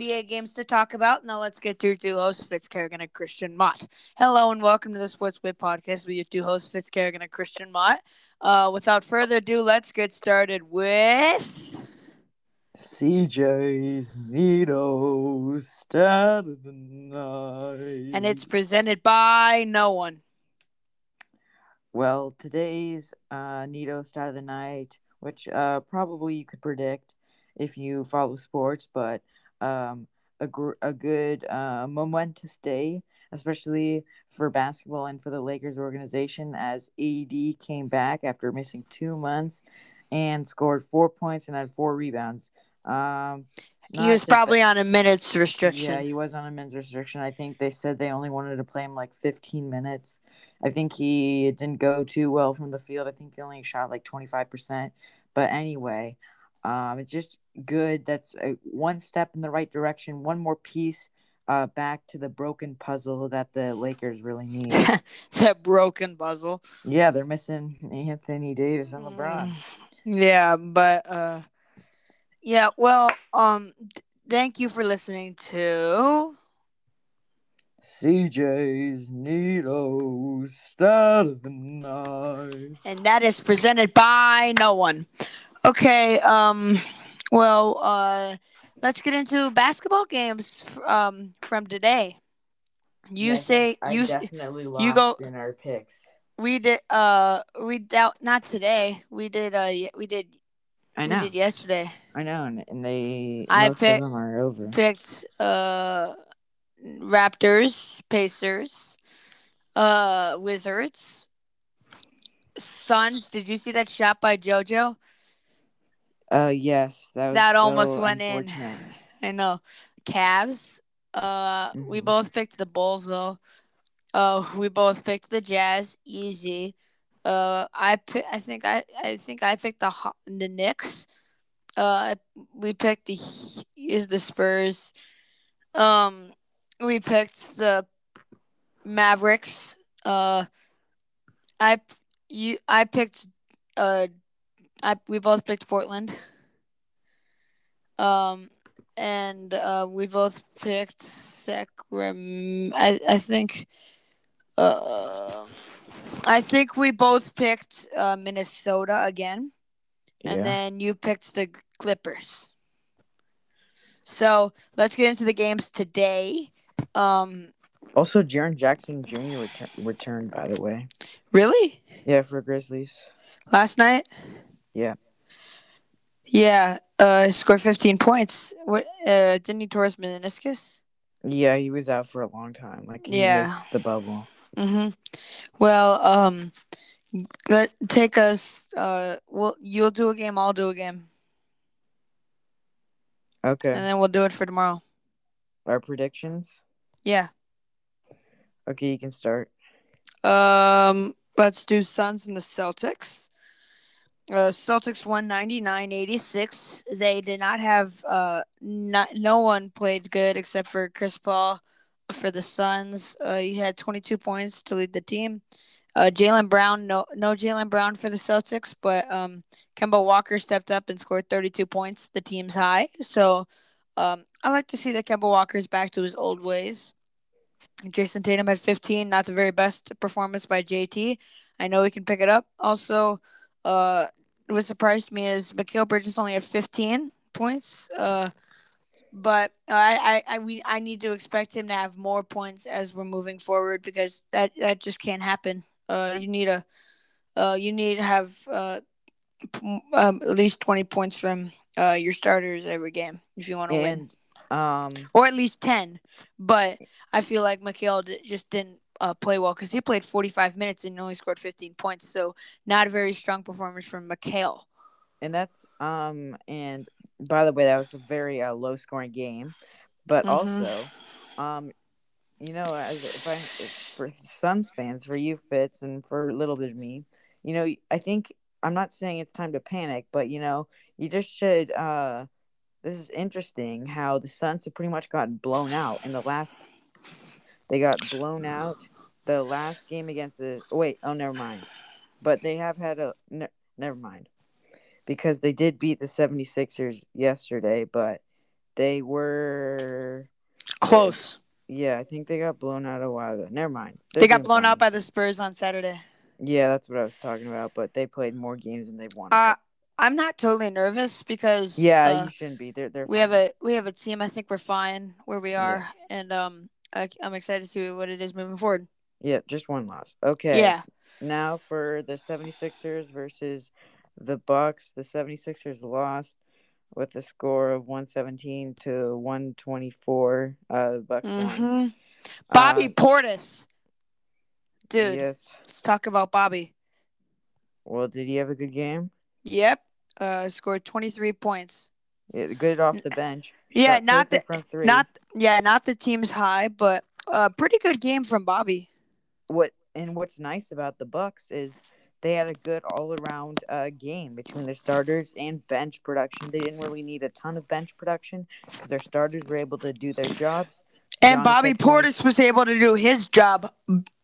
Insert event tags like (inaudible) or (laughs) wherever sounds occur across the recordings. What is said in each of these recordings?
NBA games to talk about. Now let's get to your two hosts, Fitzkerrigan and Christian Mott. Hello and welcome to the Sports Bit Podcast with your two hosts, Fitzkerrigan and Christian Mott. Uh, without further ado, let's get started with CJ's Neato start of the night. and it's presented by no one. well today's uh Neato start of the night, which uh probably you could predict if you follow sports, but um a gr- a good uh momentous day, especially for basketball and for the Lakers organization as AD came back after missing two months and scored four points and had four rebounds. Um, He was probably on a minutes restriction. Yeah, he was on a men's restriction. I think they said they only wanted to play him like 15 minutes. I think he didn't go too well from the field. I think he only shot like 25%. But anyway, um, it's just good. That's a, one step in the right direction. One more piece uh, back to the broken puzzle that the Lakers really need. (laughs) that broken puzzle. yeah, they're missing Anthony Davis and LeBron. Mm, Yeah, but uh yeah, well, um th- thank you for listening to CJ's Neato start of the night. and that is presented by no one. Okay, um well, uh let's get into basketball games um from today. You Yeah, say I you definitely lost you go- in our picks. we did uh we doubt not today. We did uh we did I know. we did yesterday. I know, and, they I most pick- of them are over. picked uh Raptors, Pacers, uh Wizards, Suns. Did you see that shot by JoJo? Uh, yes, that was That almost so went in. I know. Cavs. Uh we Mhm. both picked the Bulls though. Uh we both picked the Jazz, easy. Uh I pi- I think I I think I picked the the Knicks. Uh we picked the is the Spurs. Um we picked the Mavericks. Uh I you I picked uh I we both picked Portland. Um and uh we both picked Sacram I I think uh I think we both picked uh Minnesota again and yeah. then you picked the Clippers. So, let's get into the games today. Um also, Jaren Jackson Jr. Return- returned, by the way. really? Yeah, for Grizzlies. Last night? Yeah. Yeah, uh scored 15 points. What uh didn't he tore his meniscus? Yeah, he was out for a long time. Like he Yeah. missed the bubble. Mm-hmm. Well, um, let take us. Uh, well, you'll do a game. I'll do a game, Okay. and then we'll do it for tomorrow. Our predictions. Yeah. Okay, you can start. Um, let's do Suns and the Celtics. Uh, Celtics won 99-86. They did not have uh not no one played good except for Chris Paul for the Suns. Uh, he had 22 points to lead the team. Uh, Jaylen Brown, no no Jaylen Brown for the Celtics, but um, Kemba Walker stepped up and scored 32 points, the team's high. So, um, I like to see that Kemba Walker's back to his old ways. Jayson Tatum had 15, not the very best performance by JT. I know he can pick it up. Also, uh, what surprised me is Mikal Bridges only had 15 points. Uh, but I, I, I, we, I need to expect him to have more points as we're moving forward because that, that just can't happen. Uh, you need a, uh, you need to have uh, p- um, at least 20 points from uh, your starters every game if you want to win um, or at least 10. But I feel like Mikal d- just didn't uh, play well because he played 45 minutes and only scored 15 points. So, not a very strong performance from Mikal. and that's um, and by the way, that was a very uh, low scoring game, but Mhm. also, um, you know, as if I if for Suns fans, for you Fitz, and for a little bit of me, you know, I think I'm not saying it's time to panic, but you know, you just should. Uh, this is interesting how the Suns have pretty much gotten blown out in the last. They got blown out the last game against the. Wait, oh, never mind. But they have had a. Ne- never mind. Because they did beat the 76ers yesterday, but They were Close. yeah, I think they got blown out a while ago. Never mind. They got blown out by the Spurs on Saturday. Yeah, that's what I was talking about. But they played more games than they've won. Uh, I'm not totally nervous because yeah, uh, you shouldn't be. They're they're. we fine. have a we have a team. I think we're fine where we Yeah. are, and um, I, I'm excited to see what it is moving forward. yeah, just one loss. Okay. Yeah. Now for the 76ers versus the Bucks. The 76ers lost with a score of 117 to 124. Uh, the Bucks won. hmm Bobby Uh, Portis, dude. Yes. Let's talk about Bobby. Well, did he have a good game? Yep. Uh, scored 23 points. Yeah, good off the bench. Yeah, not the not yeah, not the team's high, but a pretty good game from Bobby. what and what's nice about the Bucks is they had a good all around uh, game between their starters and bench production. They didn't really need a ton of bench production because their starters were able to do their jobs. And Giannis Bobby had 20 Portis was able to do his job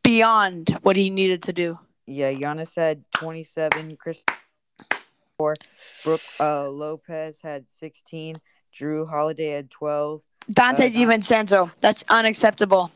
beyond what he needed to do. Yeah, Giannis had 27. Chris four. Brook uh, Lopez had 16. Jrue Holiday had 12. Donte Uh, DiVincenzo, that's unacceptable.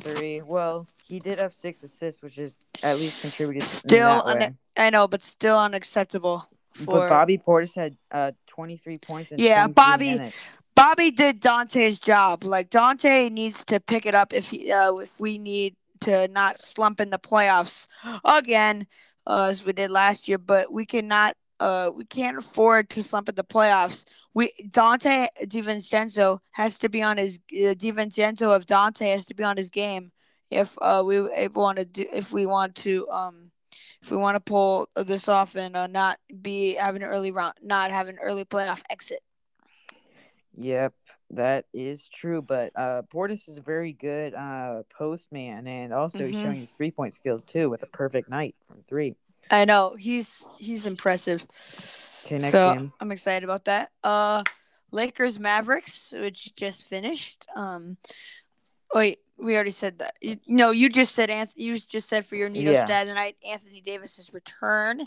Three. Well, he did have six assists, which is at least contributed. Still, un- I know, but still unacceptable. For But Bobby Portis had uh 23 points in Yeah, Bobby- minutes. Bobby did Donte's job. Like Donte needs to pick it up if he, uh, if we need to not slump in the playoffs again, uh, as we did last year. But we cannot, uh, we can't afford to slump in the playoffs. We Donte DiVincenzo has to be on his uh, DiVincenzo of Donte has to be on his game if uh we want to do if we want to um if we want to pull this off and uh, not be having an early round not have an early playoff exit. Yep, that is true. But uh, Portis is a very good uh, postman, and also he's Mhm. showing his three point skills too with a perfect night from three. I know he's he's impressive. Okay, next so game. I'm excited about that. Uh, Lakers Mavericks, which just finished. Um, wait, we already said that. You, no, you just said Anthony. You just said for your Neato Yeah. stat tonight, Anthony Davis's return.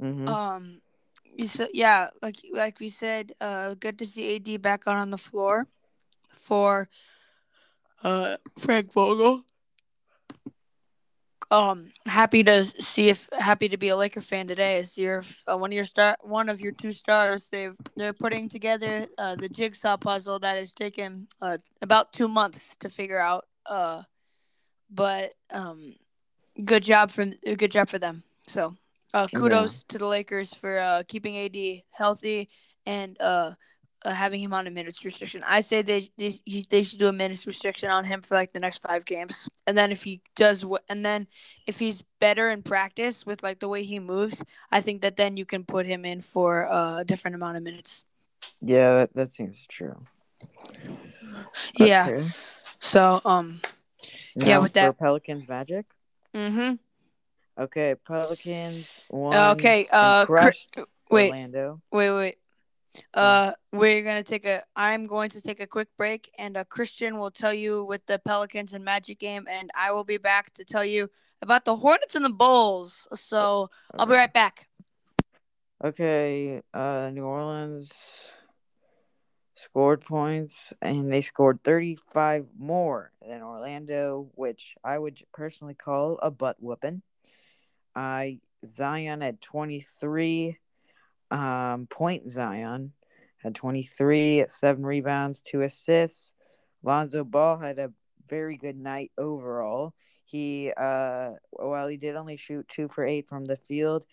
hmm Um, you said yeah, like like we said. Uh, good to see AD back out on the floor for uh Frank Vogel. Um, happy to see if happy to be a Laker fan today. As your uh, one of your star, one of your two stars, they've they're putting together uh, the jigsaw puzzle that has taken uh, about two months to figure out. Uh, but um, good job from good job for them. So, uh, kudos to the Lakers for uh, keeping AD healthy and uh, uh, having him on a minutes restriction. I say they, they they should do a minutes restriction on him for like the next five games, and then if he does what, and then if he's better in practice with like the way he moves, I think that then you can put him in for uh, a different amount of minutes. Yeah, that, that seems true. Yeah. Okay. So um. Yeah, Now with that- Pelicans Magic. Mm-hmm. Okay, Pelicans won. Okay. Uh. Wait. Orlando. Wait, wait. Uh, we're gonna take a. I'm going to take a quick break, and uh, Christian will tell you with the Pelicans and Magic game, and I will be back to tell you about the Hornets and the Bulls. So I'll be right back. Okay, uh, New Orleans scored points, and they scored 35 more than Orlando, which I would personally call a butt whooping. Uh, Zion had 23. Um, Point Zion had 23, at seven rebounds, two assists. Lonzo Ball had a very good night overall. He, uh, while he did only shoot two for eight from the field,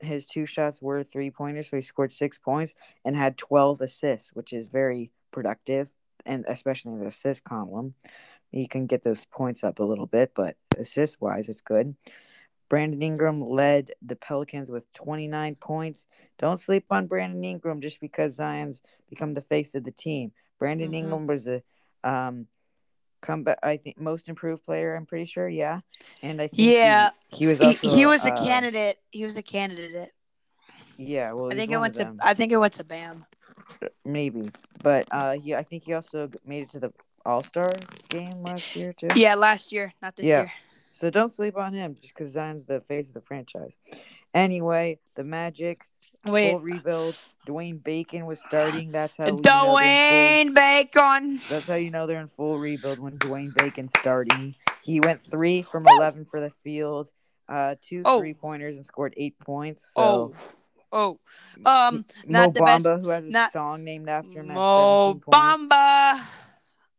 his two shots were three pointers, so he scored six points and had 12 assists, which is very productive, and especially in the assist column. He can get those points up a little bit, but assist wise, it's good. Brandon Ingram led the Pelicans with 29 points. Don't sleep on Brandon Ingram just because Zion's become the face of the team. Brandon Mhm. Ingram was the um, comeback, I think, most improved player, I'm pretty sure. Yeah. And I think he- Yeah, he, was He, also. he was a uh, candidate. He was a candidate. Yeah, well, I think it went to. I think it went to Bam. maybe, but uh, yeah, I think he also made it to the All Star game last year too. Yeah, last year, not this Yeah. year. So don't sleep on him just because Zion's the face of the franchise. Anyway, the Magic Wait, full rebuild. Dwayne Bacon was starting. That's how you know they're in full- Dwayne Bacon. That's how you know they're in full rebuild when Dwayne Bacon's starting. He went three from eleven for the field, uh, two Oh. three pointers and scored eight points. Oh, So oh, um, Mo not the best. Bamba, who has a not- song named after him, Mo Bamba.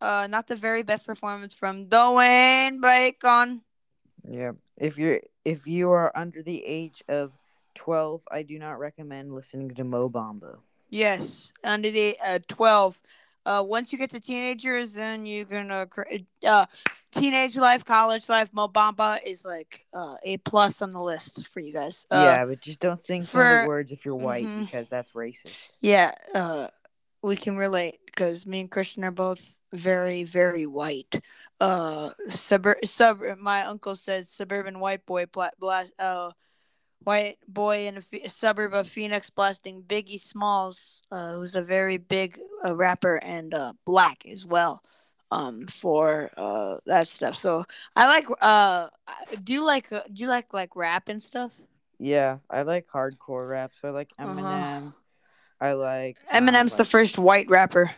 Uh, not the very best performance from Dwayne Bacon. Yeah. If you're if you are under the age of twelve, I do not recommend listening to Mo Bamba. Yes, under the uh, twelve. Uh, once you get to teenagers, then you're gonna cr- uh, teenage life, college life. Mo Bamba is like uh, a plus on the list for you guys. Uh, yeah, but just don't sing some of the words if you're white Mhm. because that's racist. Yeah, uh, we can relate because me and Christian are both very, very white. Uh, suburb, sub. My uncle said suburban white boy, bla- blast, uh, white boy in a, suburb of Phoenix, blasting Biggie Smalls, uh, who's a very big uh, rapper and uh, black as well. Um, for uh that stuff. So I like. Uh, do you like? Uh, do you like like rap and stuff? Yeah, I like hardcore rap. So I like Uh-huh. Eminem. I like Eminem's um, the first white rapper.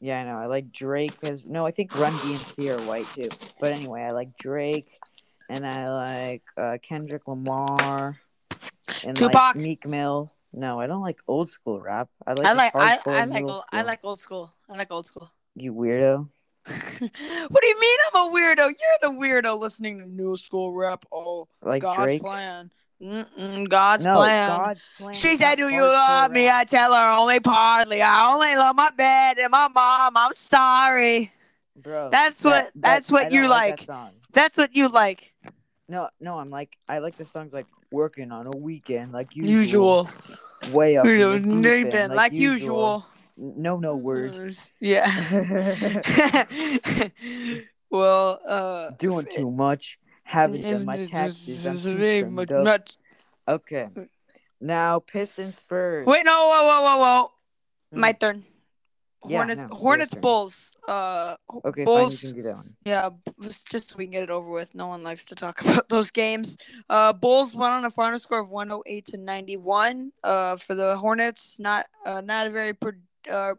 Yeah, I know. I like Drake. Cause no, I think Run DMC are white too. But anyway, I like Drake, and I like uh, Kendrick Lamar, and Tupac. like Meek Mill. No, I don't like old school rap. I like I like I, I like old, I like old school. I like old school. you weirdo. (laughs) what do you mean I'm a weirdo? You're the weirdo listening to new school rap. Oh, Like God's Drake. plan. Mm-mm, God's no, plan. God's plan. she said, "Do you love me?" I tell her only partly. I only love my bed and my mom. I'm sorry. Bro, That's that- what- that- that's what you that like. song. That's what you like. No, no, I'm like I like the songs like "Working on a Weekend," like Usual. usual, way up, in the Usual. deep Deep end, end, like usual. No, no words. Yeah. (laughs) (laughs) well, uh. Doing too much. Haven't done my taxes. I'm up. Not- Okay. Now Pistons Spurs. Wait, no, whoa, whoa, whoa, whoa. Hmm. My turn. Yeah, Hornets, no, Hornets. Bulls. Uh, Okay, Bulls. fine. You can do that one. Yeah, just just so we can get it over with. No one likes to talk (laughs) about those games. Uh, Bulls won on a final score of 108 to 91. Uh, for the Hornets, not uh, not a very pro- uh,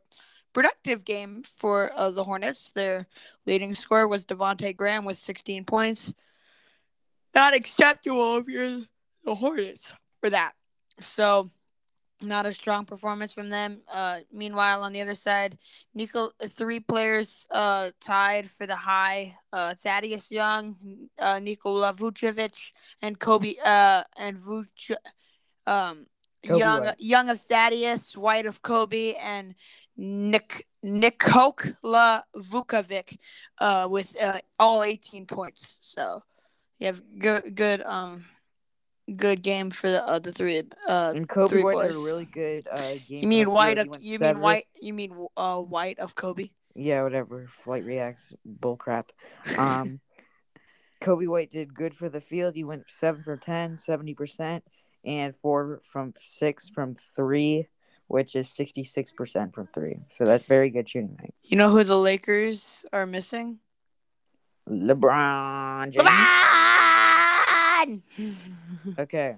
productive game for uh, the Hornets. Their leading scorer was Devonte Graham with 16 points. Not acceptable if you're the Hornets for that. So, not a strong performance from them. Uh, meanwhile, on the other side, Nico, three players uh, tied for the high. Uh, Thaddeus Young, uh, Nikola Vucevic, and Coby uh, and Vuce, um, Coby Young, White. Young of Thaddeus, White of Coby, and Nick Nikola Vucevic uh, with uh, all 18 points. So you have good, good, um, good game for the uh, the three. Uh, And Coby Three White had a really good uh, game. you mean White? Of, you mean White? You mean uh, White of Coby? Yeah, whatever. Flight reacts. Bullcrap. Um, (laughs) Coby White did good for the field. He went seven from 10, 70%, and four from six from three, which is 66% from three. So that's very good shooting night. You know who the Lakers are missing? LeBron James. LeBron. Okay.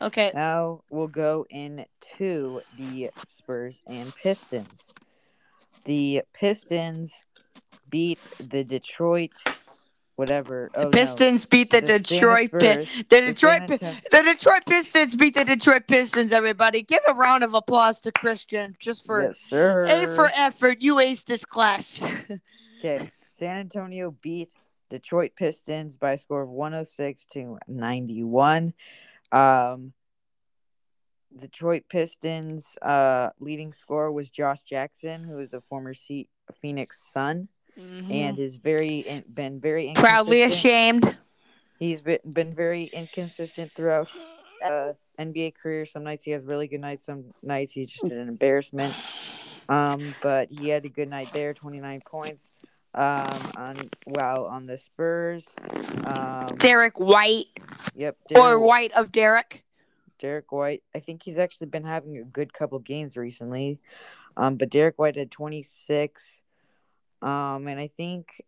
okay. Now we'll go into the Spurs and Pistons. The Pistons beat the Detroit, whatever. Oh, The no. Pistons beat the, The Detroit Pistons. Spurs- The the Detroit, San Pi- the Detroit Pistons beat the Detroit Pistons. Everybody, give a round of applause to Christian just for yes, sir. A for effort. You aced this class. (laughs) Okay, San Antonio beat Detroit Pistons by a score of 106 to 91. Um, Detroit Pistons uh, leading scorer was Josh Jackson, who is a former C- Phoenix Sun, and is very in- been very Mm-hmm. proudly ashamed. He's been, been very inconsistent throughout uh, NBA career. Some nights he has really good nights. Some nights he's just an embarrassment. Um, but he had a good night there, 29 points. Um, on wow on the Spurs. Um, Derrick White yep. or White of Derrick. Derrick White. I think he's actually been having a good couple games recently. Um, but Derrick White had 26. Um, and I think,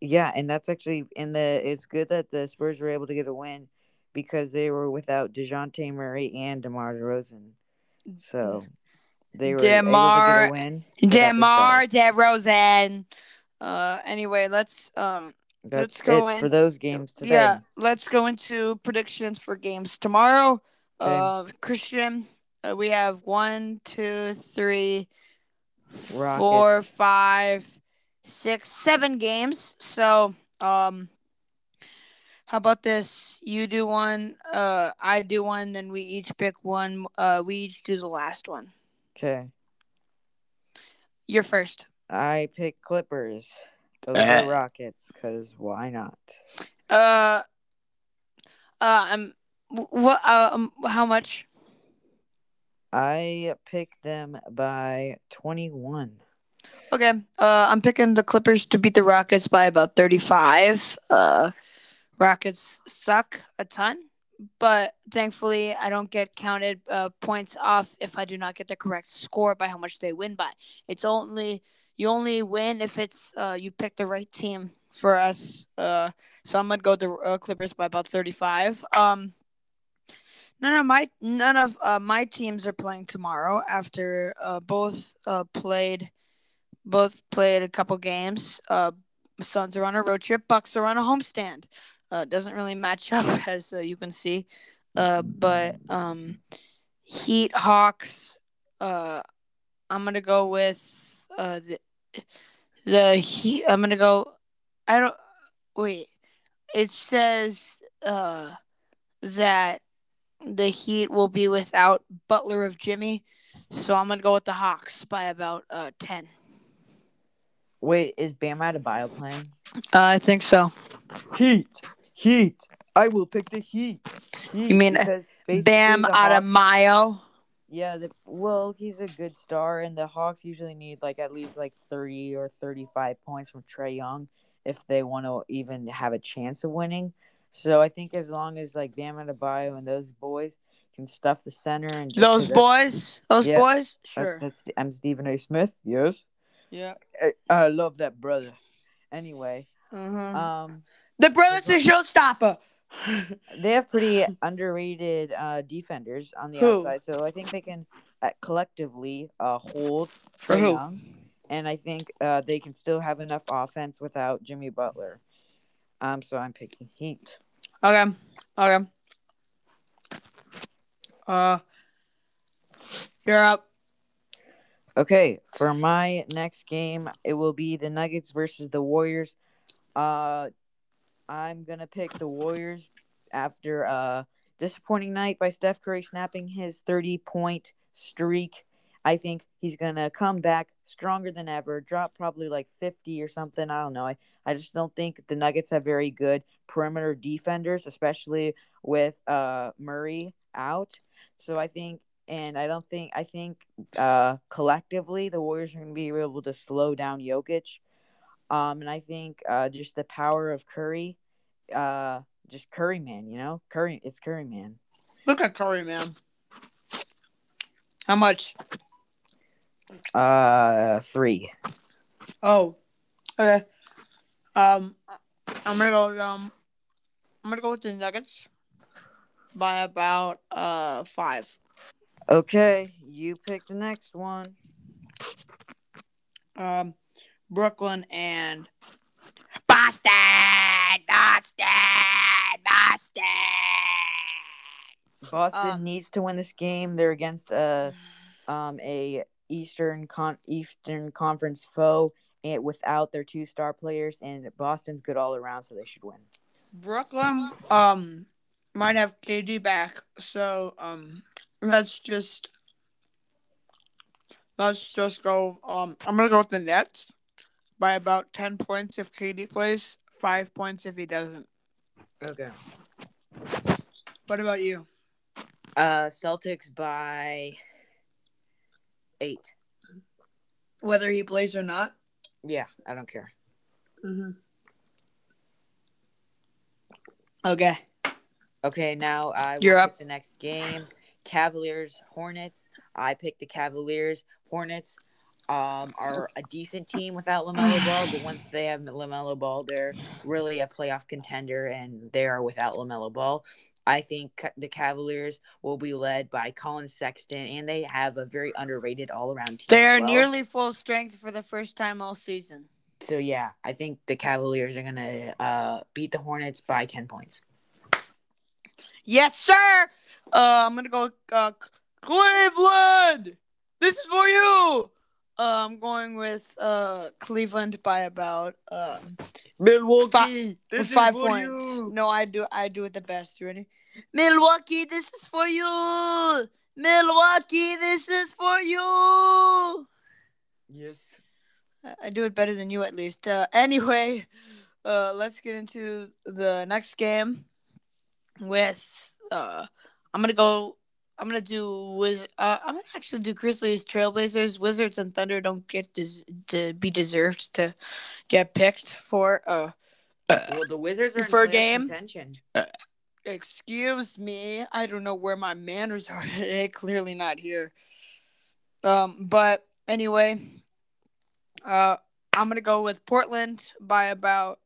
yeah, and that's actually in the. It's good that the Spurs were able to get a win because they were without Dejounte Murray and DeMar DeRozan. So they were DeMar- able to get a win. DeMar. DeRozan. Uh, anyway, let's um, That's let's go in- for those games today. yeah, let's go into predictions for games tomorrow. Okay. Uh, Christian, uh, we have one, two, three, four, Rockets. five, six, seven games. So, um, how about this? You do one, uh, I do one, then we each pick one. Uh, we each do the last one. Okay. You're first. I pick Clippers over Uh. Rockets because why not? Uh, uh, um, what? Uh, um, how much? I pick them by 21. Okay. Uh, I'm picking the Clippers to beat the Rockets by about 35. Uh, Rockets suck a ton, but thankfully I don't get counted uh, points off if I do not get the correct score by how much they win by. It's only you only win if it's uh, you pick the right team for us. Uh, so I'm gonna go the uh, Clippers by about 35. Um. None of my none of uh, my teams are playing tomorrow after uh, both uh, played both played a couple games. Uh, Suns are on a road trip. Bucks are on a homestand. Uh, doesn't really match up (laughs) as uh, you can see. Uh, but um, Heat Hawks. Uh, I'm gonna go with uh the the Heat. I'm gonna go. I don't wait. It says uh that the Heat will be without Butler of Jimmy, so I'm gonna go with the Hawks by about uh ten. Wait, is Bam Adebayo playing? Uh, I think so. Heat. Heat. I will pick the Heat. Heat You mean, because basically Bam the out of Hawks- Mayo. Yeah, the, well, he's a good star, and the Hawks usually need like at least like thirty or thirty-five points from Trae Young if they want to even have a chance of winning. So I think as long as like Bam Adebayo and those boys can stuff the center and Those boys. Those Yeah, boys. Sure. That's, I'm Stephen A. Smith. Yes, Yeah. I, I love that brother. Anyway, Uh-huh. um, the brother's the showstopper. They have pretty (laughs) underrated uh defenders on the Who? outside, so I think they can uh, collectively uh hold For who? Young, and I think uh they can still have enough offense without Jimmy Butler. Um, so I'm picking Heat. Okay. Okay. Uh, you're up. Okay, for my next game, it will be the Nuggets versus the Warriors. Uh, I'm gonna pick the Warriors after a disappointing night by Steph Curry snapping his 30 point streak. I think he's gonna come back stronger than ever, drop probably like 50 or something. I don't know. I, I just don't think the Nuggets have very good perimeter defenders, especially with uh Murray out. So I think and I don't think I think uh, collectively the Warriors are to be able to slow down Jokic. Um, and I think uh, just the power of Curry, uh, just Curry man, you know, Curry, it's Curry man. Look at Curry, man. How much? Uh, three. Oh, okay. Um, I'm gonna go. Um, I'm gonna go with the Nuggets by about uh five. Okay, you pick the next one. Um, Brooklyn and Boston, Boston, Boston. Boston Uh, needs to win this game. They're against a um a Eastern con Eastern Conference foe, and without their two star players, and Boston's good all around, so they should win. Brooklyn um might have KD back, so um let's just let's just go. Um, I'm gonna go with the Nets by about ten points if KD plays, five points if he doesn't. Okay. What about you? Uh, Celtics by eight. Whether he plays or not. Yeah, I don't care. Mm-hmm. Okay. Okay, now I You're up. the next game. Cavaliers Hornets. I picked the Cavaliers. Hornets um are a decent team without (laughs) LaMelo Ball, but once they have LaMelo Ball, they're really a playoff contender, and they are without LaMelo Ball. I think the Cavaliers will be led by Collin Sexton, and they have a very underrated all-around team. They are well. nearly full strength for the first time all season. So yeah, I think the Cavaliers are gonna uh, beat the Hornets by ten points. Yes, sir. Uh, I'm gonna go uh, Cleveland. This is for you. Uh, I'm going with uh, Cleveland by about um, Milwaukee, With five points. No, I do. I do it the best. You ready? Milwaukee, this is for you. Milwaukee, this is for you. Yes. I- I do it better than you, at least. Uh, anyway, uh, let's get into the next game. With uh, I'm gonna go. I'm gonna do Wiz. Uh, I'm gonna actually do Grizzlies, Trailblazers, Wizards, and Thunder. Don't get des- to be deserved to get picked for. Uh, Well, the Wizards are For a game? contention. Excuse me. I don't know where my manners are (laughs) today. Clearly not here. Um, but anyway, uh, I'm gonna go with Portland by about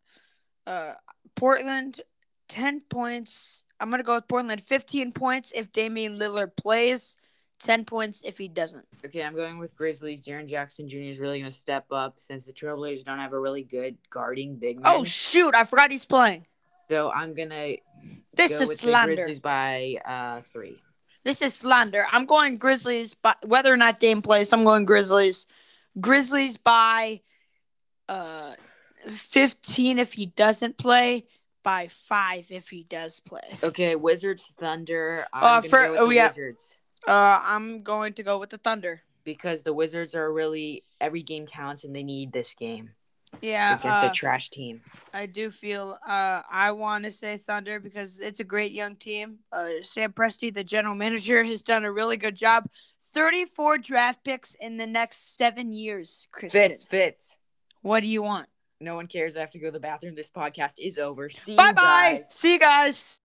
uh Portland ten points. I'm gonna go with Portland fifteen points if Damian Lillard plays, ten points if he doesn't. Okay, I'm going with Grizzlies. Jaren Jackson Jr. is really going to step up since the Trailblazers don't have a really good guarding big man. Oh shoot! I forgot he's playing. so I'm gonna This go is slander. Grizzlies by uh, three. This is slander. I'm going Grizzlies, but whether or not Dame plays, I'm going Grizzlies. Grizzlies by uh 15 if he doesn't play, by five if he does play. Okay, Wizards Thunder. I'm Uh, for- go oh, yeah. Wizards Uh, I'm going to go with the Thunder. because the Wizards are really every game counts and they need this game Yeah, against uh, a trash team. I do feel uh I want to say Thunder because it's a great young team. Uh, Sam Presti, the general manager, has done a really good job. 34 draft picks in the next seven years. Christian, Fitz, fits. what do you want? No one cares. I have to go to the bathroom. This podcast is over. See you Bye bye. See you guys.